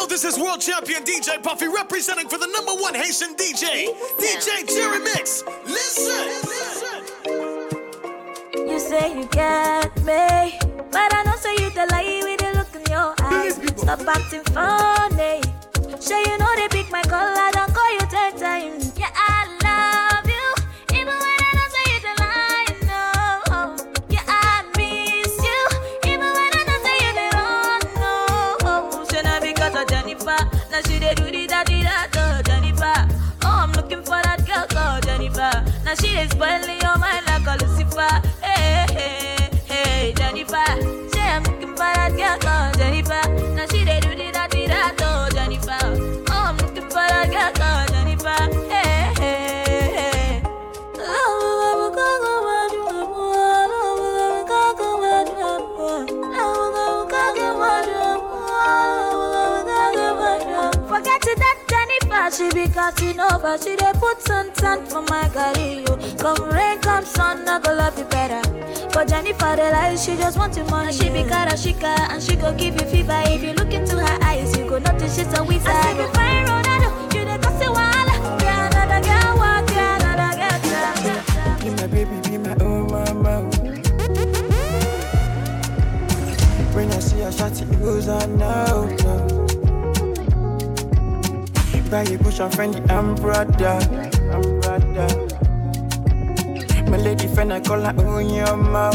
Yo, this is world champion DJ Puffy representing for the number one Haitian DJ, DJ Jerry Mix. Listen. You say you get me, but I know say you the lie with the look in your eyes. Stop acting funny. Sure you know they pick my I don't call you ten times. Now she is spoiling your mind like a Lucifer. Hey, hey, hey, Jennifer. Say I'm looking for that girl called Jennifer. Now she they do the Jennifer, she be cutting over. She dey put sun tan for my career. Come rain, come sun, I go love you better. But Jennifer, the lie, she just want your money. She be karashika and she go give you fever. If you look into her eyes, you go notice she's a wizard. I see you fine, Ronaldo, you dey cause a wahala. Yeah, another girl walk, yeah, another girl talk. Be my baby, be my oh mama. When I see a shot, it goes on now. Buy a push and friendly, I'm brother, I'm brother. My lady friend, I call her oh your mouth.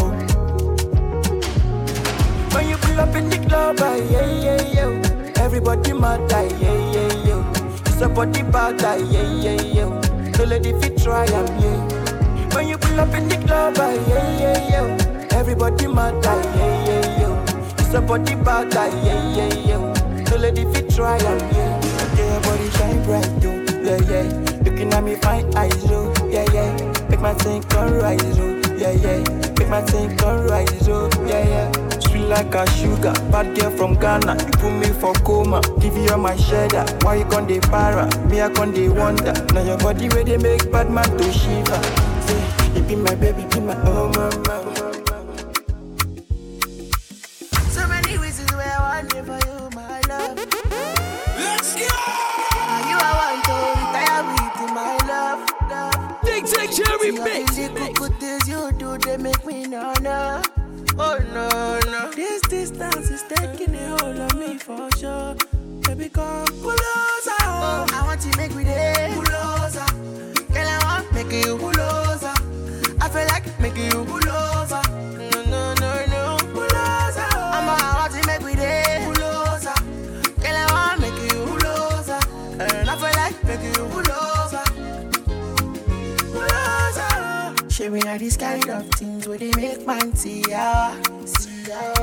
When you pull up in the club, ah, yeah, yeah, yeah. Everybody mad, ah, yeah, yeah, yeah. It's a body bad, ah, yeah, yeah, yeah. The lady fit try, am yeah. When you pull up in the club, ah, yeah, yeah, yeah. Everybody mad, ah, yeah, yeah, yeah. It's a body bad, ah, yeah, yeah, yeah. The lady fit try, am yeah. Body shine bright, though. Yeah, yeah. Looking at me, fine eyes, oh. Yeah, yeah. Make my thing come rise, oh. Yeah, yeah. Make my thing come rise, oh. Yeah, yeah. Sweet like a sugar, bad girl from Ghana. You put me for coma, give you all my cheddar. Why you con dey para? Me I con dey wonder. Now your body where they make bad man to shiver. Say, you be my baby, be my oh mama. Oh. Come closer. Oh, I want to make me there. Closer. Girl, I want make you closer. I feel like making you closer. No no no. I'm I want to make there. Closer. Girl, I want make you. And I feel like making you closer. Closer. She me like this kind of things where they make man see ya, see ya.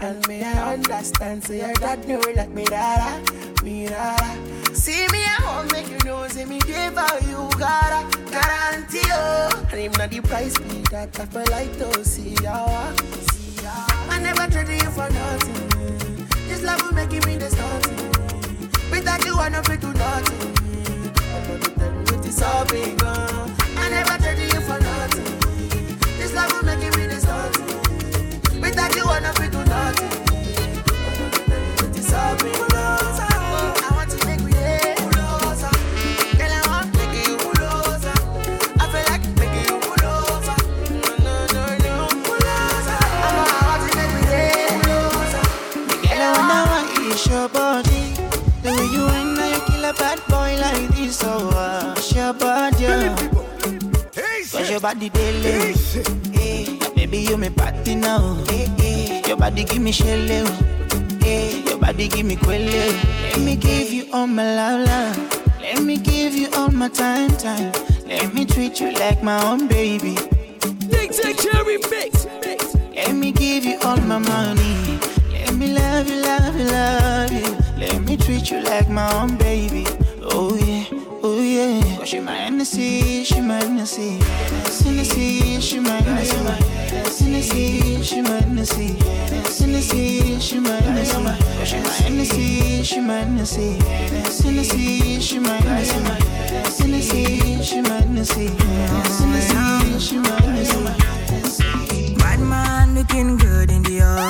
And me I understand, so your dad know like me dada, me dada. See me I won't make you know, see me give out you gotta guarantee you. And if not the price be that I feel like to see ya, see ya. I never traded you for nothing. This love will make me the starting. Without you I never do nothing. Gonna tell you it is all gone. I never traded you for nothing. This love will make me the starting. Without you, I never do nothing. It is all closer. Body daily. Hey, eh, baby, you me party now. Hey, hey, your body give me shell. Hey, your body give me quelle. Let me give you all my love, love. Let me give you all my time, time. Let me treat you like my own baby. DJ Jerry Mix. Let me give you all my money. Let me love you, love you, love you. Let me treat you like my own baby. Oh yeah, yeah. Cause she my Hennessy, she my Hennessy. Hennessy, she my Hennessy. Hennessy, she my Hennessy. Hennessy, she my Hennessy. Cause she my Hennessy, she my Hennessy. Hennessy, she my Hennessy. Hennessy, she my Hennessy. Hennessy, she my Hennessy. Bad man looking good in the air.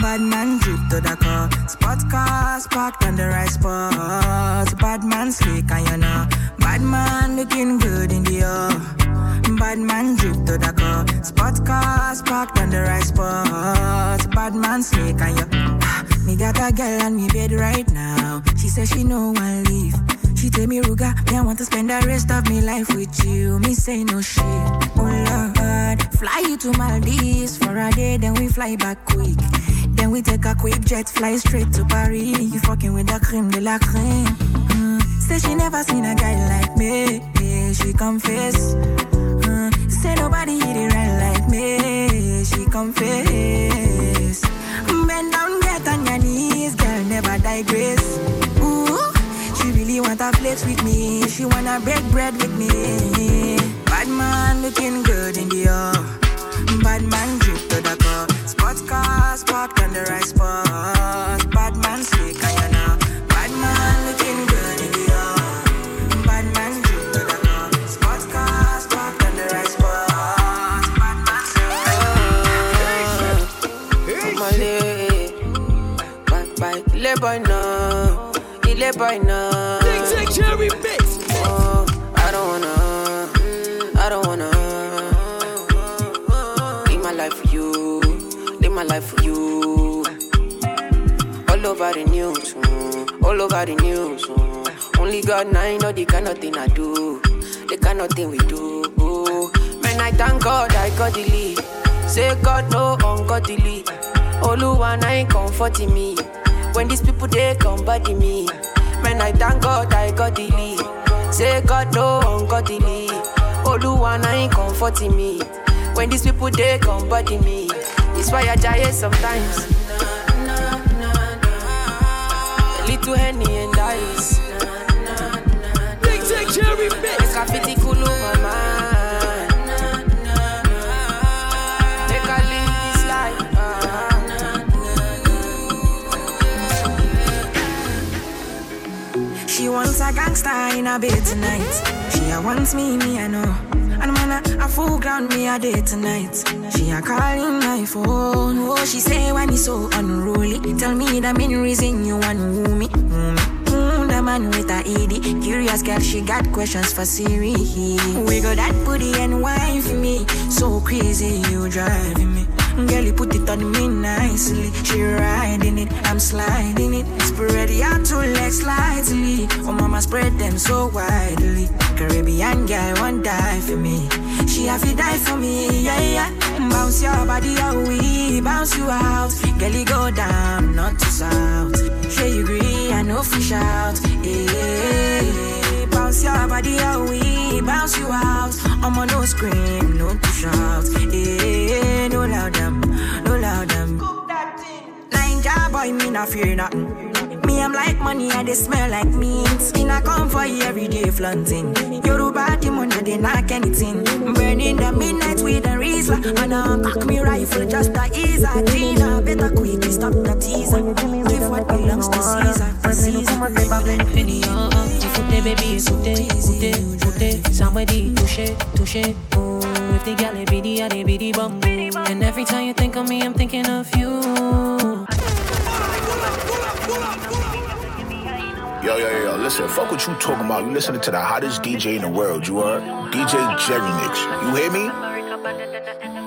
Bad man drip to the car. Spot cars parked on the right spot. Bad man slick and man looking good in the air. Bad man drip to the car. Spot cars parked on the right spot. Bad man slick and you. Me got a girl on me bed right now. She says she no one leave. She tell me, Ruga, me I want to spend the rest of me life with you. Me say no shit. Oh Lord, fly you to Maldives for a day, then we fly back quick. Then we take a quick jet, fly straight to Paris. You fucking with the cream de la creme. Say she never seen a guy like me. She confess. Mm. Say nobody hit it right like me. She confess. Bend down, get on your knees, girl, never digress. Ooh, she really want to flex with me. She wanna break bread with me. Bad man looking good in the air. Bad man drip to the car. Sports cars parked on the right spot. Bad man slick ile boy no. DJ Jerry Mix. Oh, I don't wanna, I don't wanna. Live my life for you, live my life for you. All over the news, mm, all over the news. mm. Only God and I know the kind of thing I do, the kind of thing we do. Man, I thank God I got the lead. Say God no ungodly. Oluwa na ain't comforting me. When these people they come body me. Man, I thank God I got the lead. Say God no ungodly. Oluwa ain't comforting me. When these people they come body me. It's why I die sometimes. A little henny and ice. DJ Jerry Make Mix. She wants a gangster in a bed tonight. She a wants me, me I know. And man, a, a full ground me a day tonight. She a calling my phone. Oh, she say when it's so unruly. Tell me the main reason you want woo me. Woo me. Mm, man with a ED. Curious girl, she got questions for Siri. We got that booty and wine for me. So crazy, you driving me. Girl, you put it on me nicely. She riding it, I'm sliding it. Spread out two legs slightly. Oh, mama, spread them so widely. Caribbean girl, won't die for me. She have to die for me, yeah, yeah. Bounce your body out, we bounce you out. Girl, you go down, not to south. Sure you agree, I know fish out. Yeah, your body out, we bounce you out. I'm on no scream, no to shout. Yeah, no loud them, no loud them. Line job boy, me not fear nothing. Me, I'm like money, and they smell like meat. Me not come for you every day flaunting. Yoruba demon, they knock anything. Burning the midnight with a Rizla. And I cock me rifle just to ease her. Gina, better quickly stop the teaser. Give what belongs to Caesar. Caesar. Penny, oh, Écoutez, baby, écoutez, écoutez, écoutez. Somebody touché, touché. Ooh, mm, if the gal is bitty, I they bitty bum. And every time you think of me, I'm thinking of you. Yo, yo, yo, yo, listen, fuck what you talking about. You listening to the hottest DJ in the world, you are? DJ Jerry Mix. You hear me?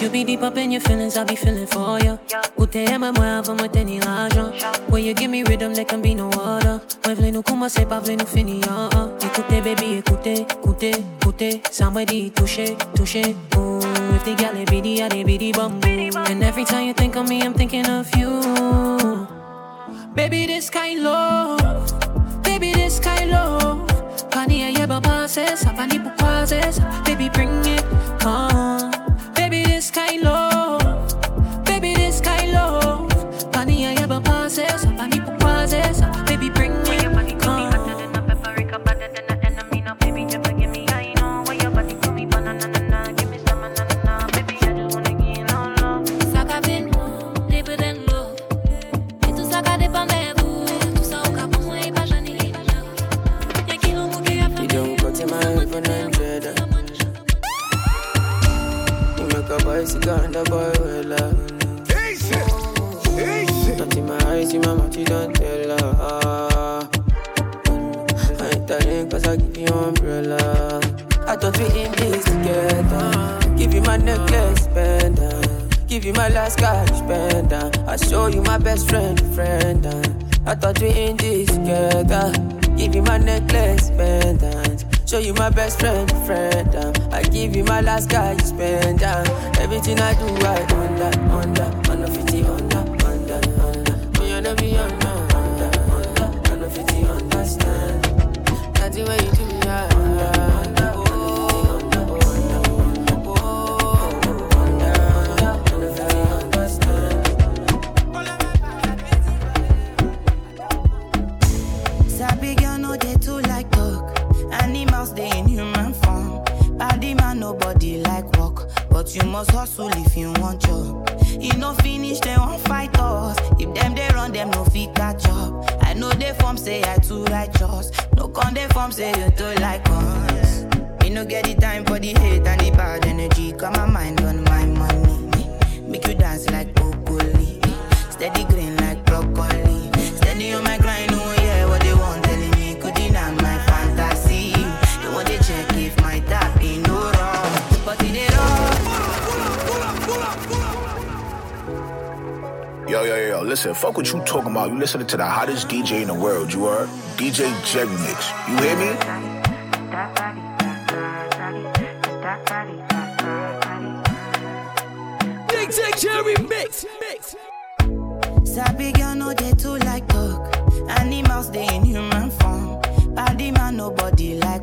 You be deep up in your feelings, I be feeling for you. Ute ema moi avant moi tenir l'argent. When you give me rhythm, there can be no water. Moi v'lais nous commencer, pas v'lais nous finir. Uh, uh. Écoutez, baby, écoutez, écoutez, écoutez. Somebody touché, touché. Ooh, if the gal is bitty, I they bitty bum. And every time you think of me, I'm thinking of you. Baby, this kind love. Baby, this kind love. Kani ya yeba passes, apani pou passes. Baby, bring it, come. Baby, this you talking about? You listening to the hottest DJ in the world. You are DJ Jerry Mix. You hear me? Jerry mix, mix. Sabi girl no they too like dog. Animals they in human form. Body man nobody like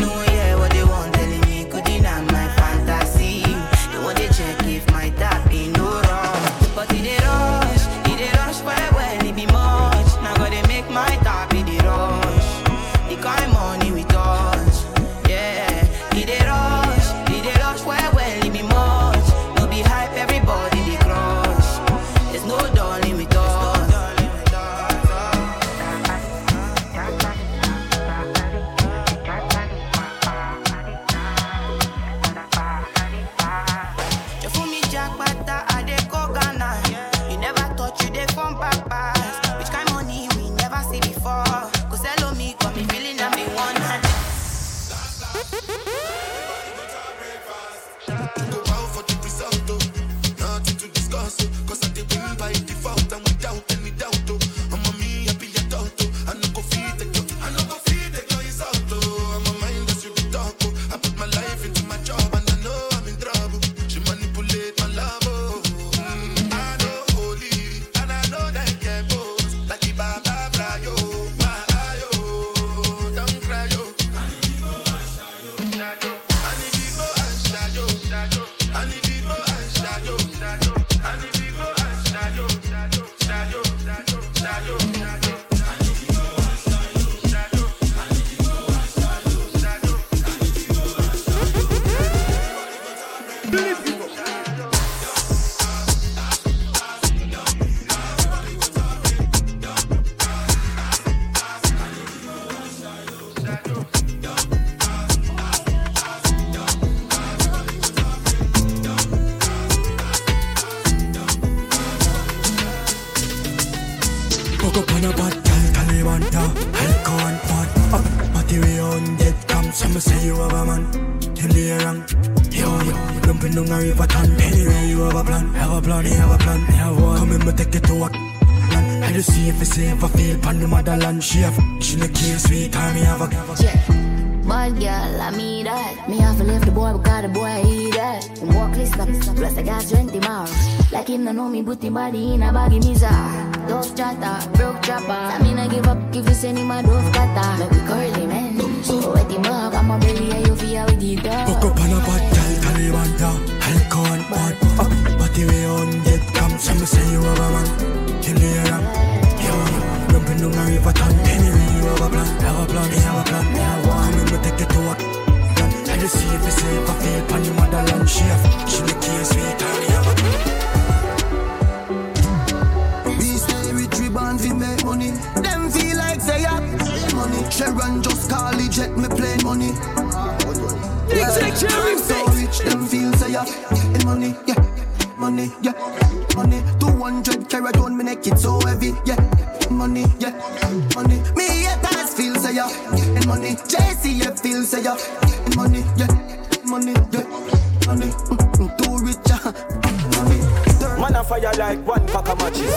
on the motherland. She have, she look here sweet and me have a. Bad girl, I mean that Me have to leave the boy because the boy I that I'm walk this up, plus I got 20 miles Like him don't know me, booty body in a baggy misa Dove chatter, broke chopper. I mean I give up, give you send him a dove cutter Make we curly man, so wet him up. I'm a belly, I you feel with it dog. Cook up on a bad girl, Taliban dog. Halcon, bad, up, but the way on dead come Some say you have a man, kill you a Bring down the river town. Anyway, you have a plan, have a plan, they have a plan. Me I want me to take it to a plan. I just see if it's safe, A feel on your motherland. She have, she the key sweet, and you have a plan. Band fi make money, them feel like they have money. Sharon just call it, jet me play money. Things like Jerry so rich, them feel say yeah, money, yeah, money, yeah, money. 200 carat on me neck, it's so heavy, yeah. Money, yeah, money. Me haters feel say yeah. In money, JCF feel say yeah. In money, yeah, money, yeah, money. Mm, too rich, yeah. Money. Man a fire like one pack of matches.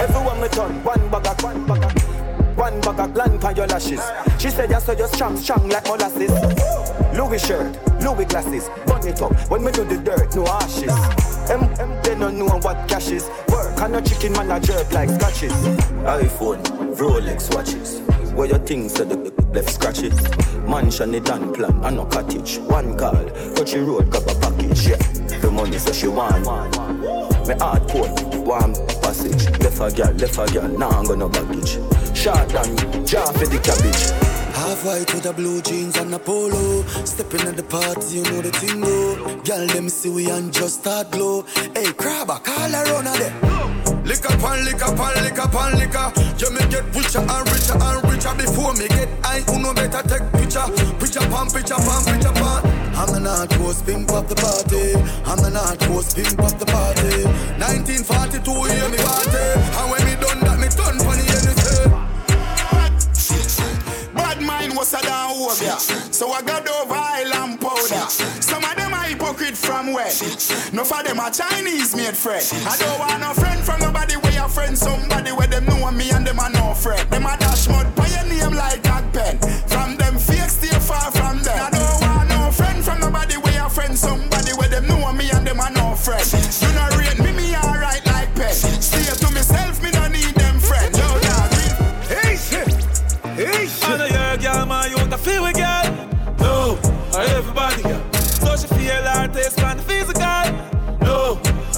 Everyone me turn one bag of one bag of one bag of gland on your lashes. She said, "Yeah, so you're strong, strong like molasses." Louis shirt, Louis glasses, burn it up. When me do the dirt, no ashes. Them, them, they don't know what cash is. Work and no chicken man a jerk like scratches. iPhone, Rolex watches. Where your things said the left scratches. Mansion it done plan, and no cottage. One call, country road, grab a package. Yeah, the money so she want. Me hardcore, warm passage. Left a girl, left a girl, now I'm gonna baggage. Short down, jaw for the cabbage. Half white with a blue jeans and a polo. Stepping at the party, you know the thing go. Girl, them see we and just start glow. Hey, crabber, call around a there. Lick up and lick up and lick up and lick up. You me get richer and richer and richer before me get high. Who no better take picture, picture pan, picture pan, picture pan. I'm an hardcore pimp up the party. I'm an hardcore pimp up the party. 1942, hear me party. And when me done that, me turn funny Mind was a down over ya. So I got over island powder. Some of them are hypocrite from where? No for them are Chinese made friend. I don't want no friend from nobody where your friend somebody where them know me and them are no friend. Them a dash mud by your name like Jack Pen. From them fake stay far from them. I don't want no friend from nobody where your friend somebody where them know me and them are no friend. You know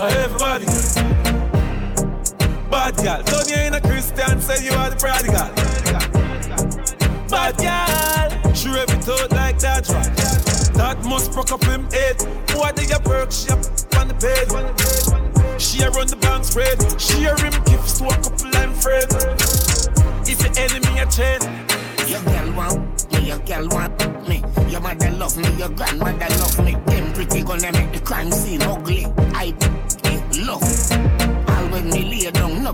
everybody. Bad girl, turn you in a Christian, say you are the prodigal. Bad girl, she rip it out like that right. That must broke up him head. What do you work? She up on the bed. She a run the bank spread. She a rim gifts to a couple and friends. If your enemy a chain, Your girl want, yeah, your girl want me. Your mother love me, your grandmother love me. Them pretty gonna make the crime scene ugly. I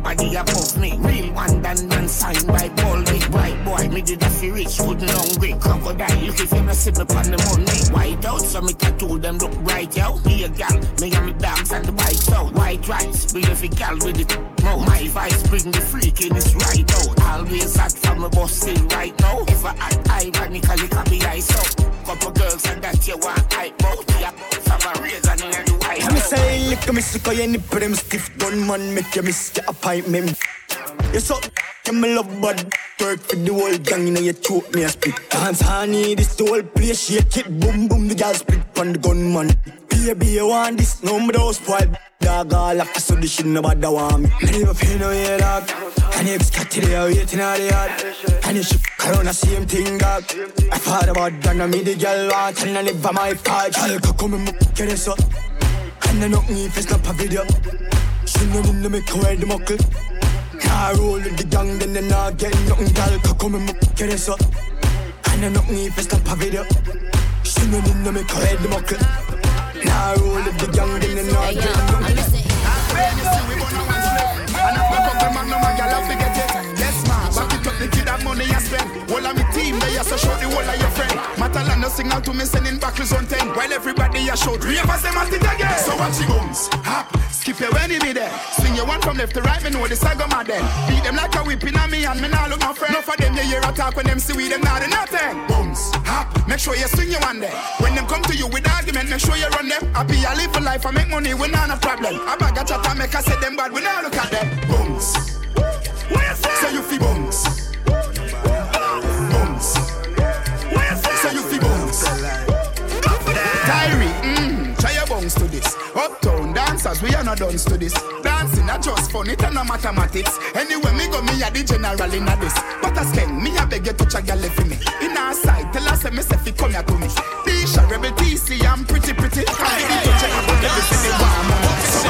nobody above me. Real one done done signed by Paul Big White boy, me did a fi rich, good and hungry. Crocodile, look if you not see me on the money. White out, so me tattoo them look right out. Be a gal, me and me dogs and the bikes out. White rice, bring every gal with it. Mo, my vice bring the freak right out. Always hot from a boss still right now. If I act ironically, copy ice out. Couple girls and that you want hype out. Yeah, lick me sick of your nipple, them stiff man, make you miss your appointment. You so, can me love bad, work for the whole gang, you know you choke me a spit. Dance honey, this the whole place, shake it, boom boom, the girl split on the gunman. Baby, you want this, no me don't spoil. Dog all like so this shit nobody want me. Me never pay no yeah, dog. And if it's got to the waiting out the yard. And if she fuck around the same thing, dog. I thought about that, now me the girl want, and I never my fault. Girl, come and get it so. And I knock me if it's not a video. She know me no make her wear the muckle. Car roll with the gang, then they not get nothing. Girl, come come and get it so. And I knock me if it's not a video. She know me no make her wear the muckle. Car roll with the gang, then they not get nothing. And I fuck up the magnum and y'all have to get spend. All of me team, they are so short, the whole of your friend. Matalan no signal to me sending back on 10. While everybody a shout, ravers them at it again. So watch your bones, hop, skip your enemy there. Swing your one from left to right, me know the saga my then. Beat them like a whipping on me and me now look my friend. Enough of them, you hear a talk when them see we them not nothing. Bones, hop, make sure you swing your one there. When them come to you with argument, make sure you run them. Happy I live for life, I make money, we not a problem. I bag of chat, I make I say them bad, we now look at them. Bones. So you feel. Bones. Tyree, mm, try your bones to this. Uptown dancers, we are not done to this. Dancing not just fun, it and no mathematics. Anyway, me go me a the general in a this. But I spend me a beg you touch a girl for me. In our side, tell us me say come here to me. Disha, rebel TC, I'm pretty pretty. I need to check out everything they want. So.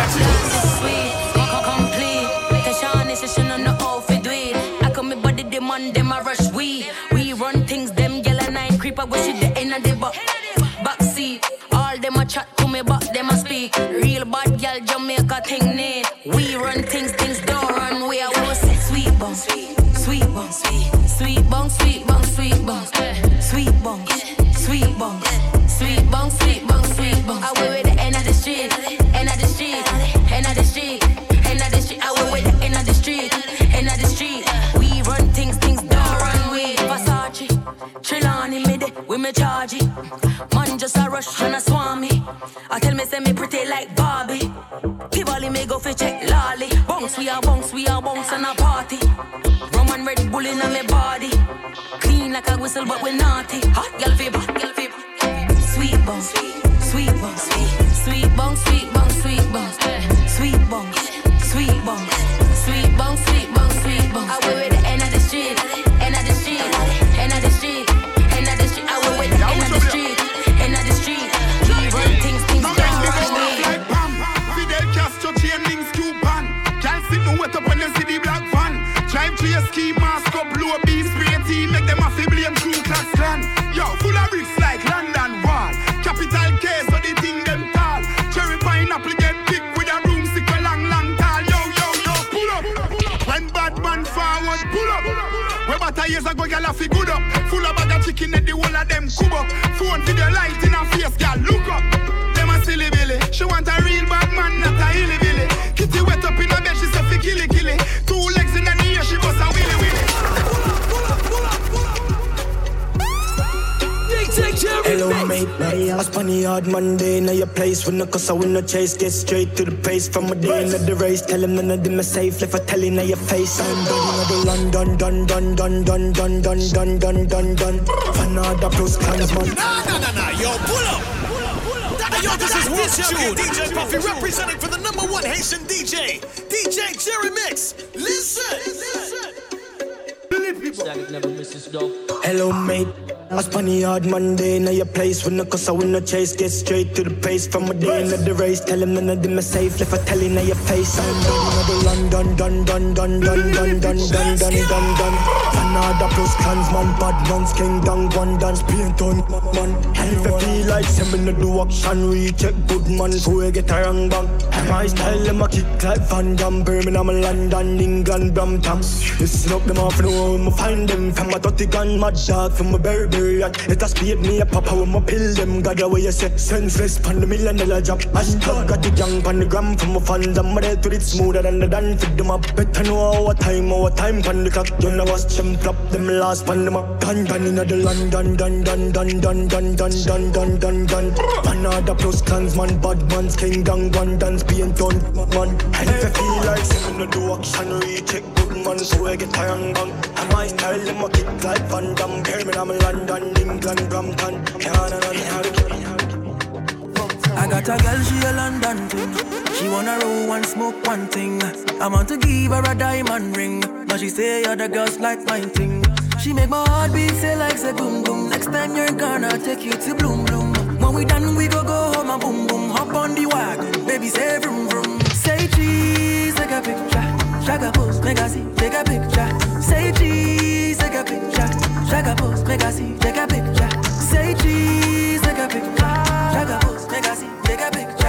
Sweet, co- complete. Keshawn is a shun on the off it do. I come me body the the them rush we. We run things, them yellow nine creeper, we shit the end of the back. Me, but them a speak. Real bad gal, Jamaica thing need. We run things, things don't run. We are what say sweet bong, sweet bong, sweet sweet bong, sweet bong, sweet bong, sweet bong, sweet bong, sweet bong, sweet bong, sweet bong. I wait with the end of the street, end of the street, end of the street, end of the street. I wait with the end of the street, end of the street. We run things, things don't run. We Versace, Trelawney, me de, we me charge it. Man just a rush and a swarm Go fi check lolly. Bounce we are bounce, we are bounce and a party. Rum and Red Bull in my body. Clean like a whistle but we naughty. Hot girl fever, I spun the hard Monday Now your place when no cause I win no chase Get straight to the pace from a day into the race Tell him none of them are safe Left a telling now your face I'm done in the London Dun dun dun dun dun dun dun dun dun dun Fanada plus Klansman Nah, nah, nah, nah, yo, pull up. Hey, yo, this is Wolf Tune. DJ Puffy representing for the number one Haitian DJ, DJ Jerry Mix. Listen. Hello mate, I spun the hard Monday Now your place when no cause I win no chase Get straight to the pace from a day into the race Tell him none of them are safe Left a telling now your face I'm done in the London Dun dun dun dun dun dun dun dun dun dun Fanada plus Klansman Bad man's king down one dance Paint on man And if I feel like send me no do action Recheck good man. So we get a wrong bang. My style them a kick like Van Damme. Birmingham, London, England, Brampton. Listen up them off know where find them. From a dirty gun, mad dog From a Burberry It a speed me a papa when me pill them. God away you say Senseless pan the million dollar job. Hashtag got the gang pan the gram From a fans I'm dead to it smoother than the done. Fit them up better know our time Our time pan the clock. You know watch them flop them last pan them up. Gun gun inna the London Dun dun dun dun dun dun dun dun dun dun. Panada plus clansman Bad man's king down one dance Being done man. And if you feel like Send me no do action Recheck good man So I get young bang. And my style them a kick like Van Damme. Birmingham, London, England, Brampton. Canada, I got a girl, she a London thing. She wanna roll and smoke one thing. I want to give her a diamond ring. But she say other girls like mine thing. She make my heart beat say like say boom boom. Next time you're gonna take you to bloom bloom. When we done, we go go home and boom boom. Hop on the wagon, baby say vroom vroom. Say cheese, take a picture. Shaka pose, make see, take a picture. Say cheese, take a picture. Shaka pose, make see, take a picture. Say cheese, take a picture. Shaka pose, make see, take a picture.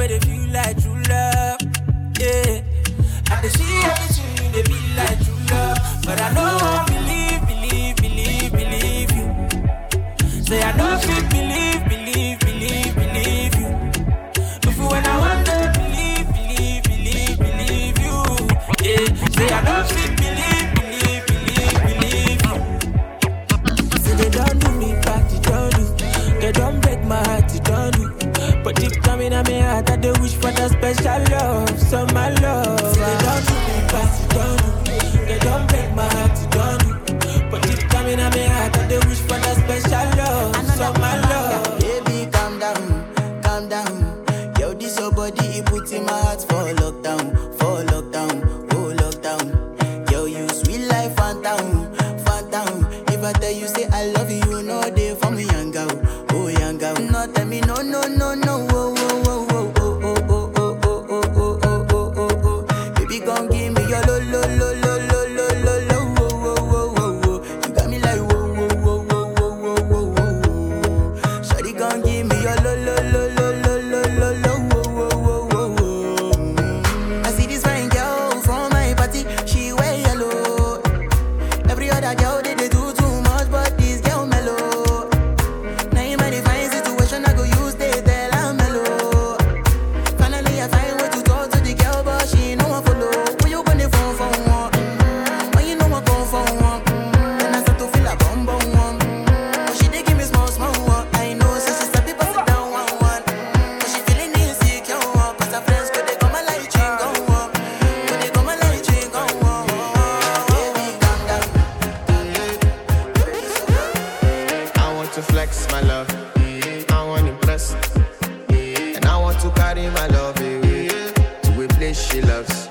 where they feel like true love. Yeah. And they see how they see, they like true love. But I know I'm Special love, so my love. They don't do me past, they don't. They don't break my heart, they don't. But deep down in my heart, I they wish for that special love, so my love. Baby, calm down, calm down. Yo, this your body, it put in my heart for lockdown, for lockdown, oh lockdown. Yo, you sweet life, phantom, phantom. If I tell you say I love you, you know they for me, young girl, oh young girl. No, tell me no, no, no, no. my love. I want to impress, and I want to carry my love away to a place she loves.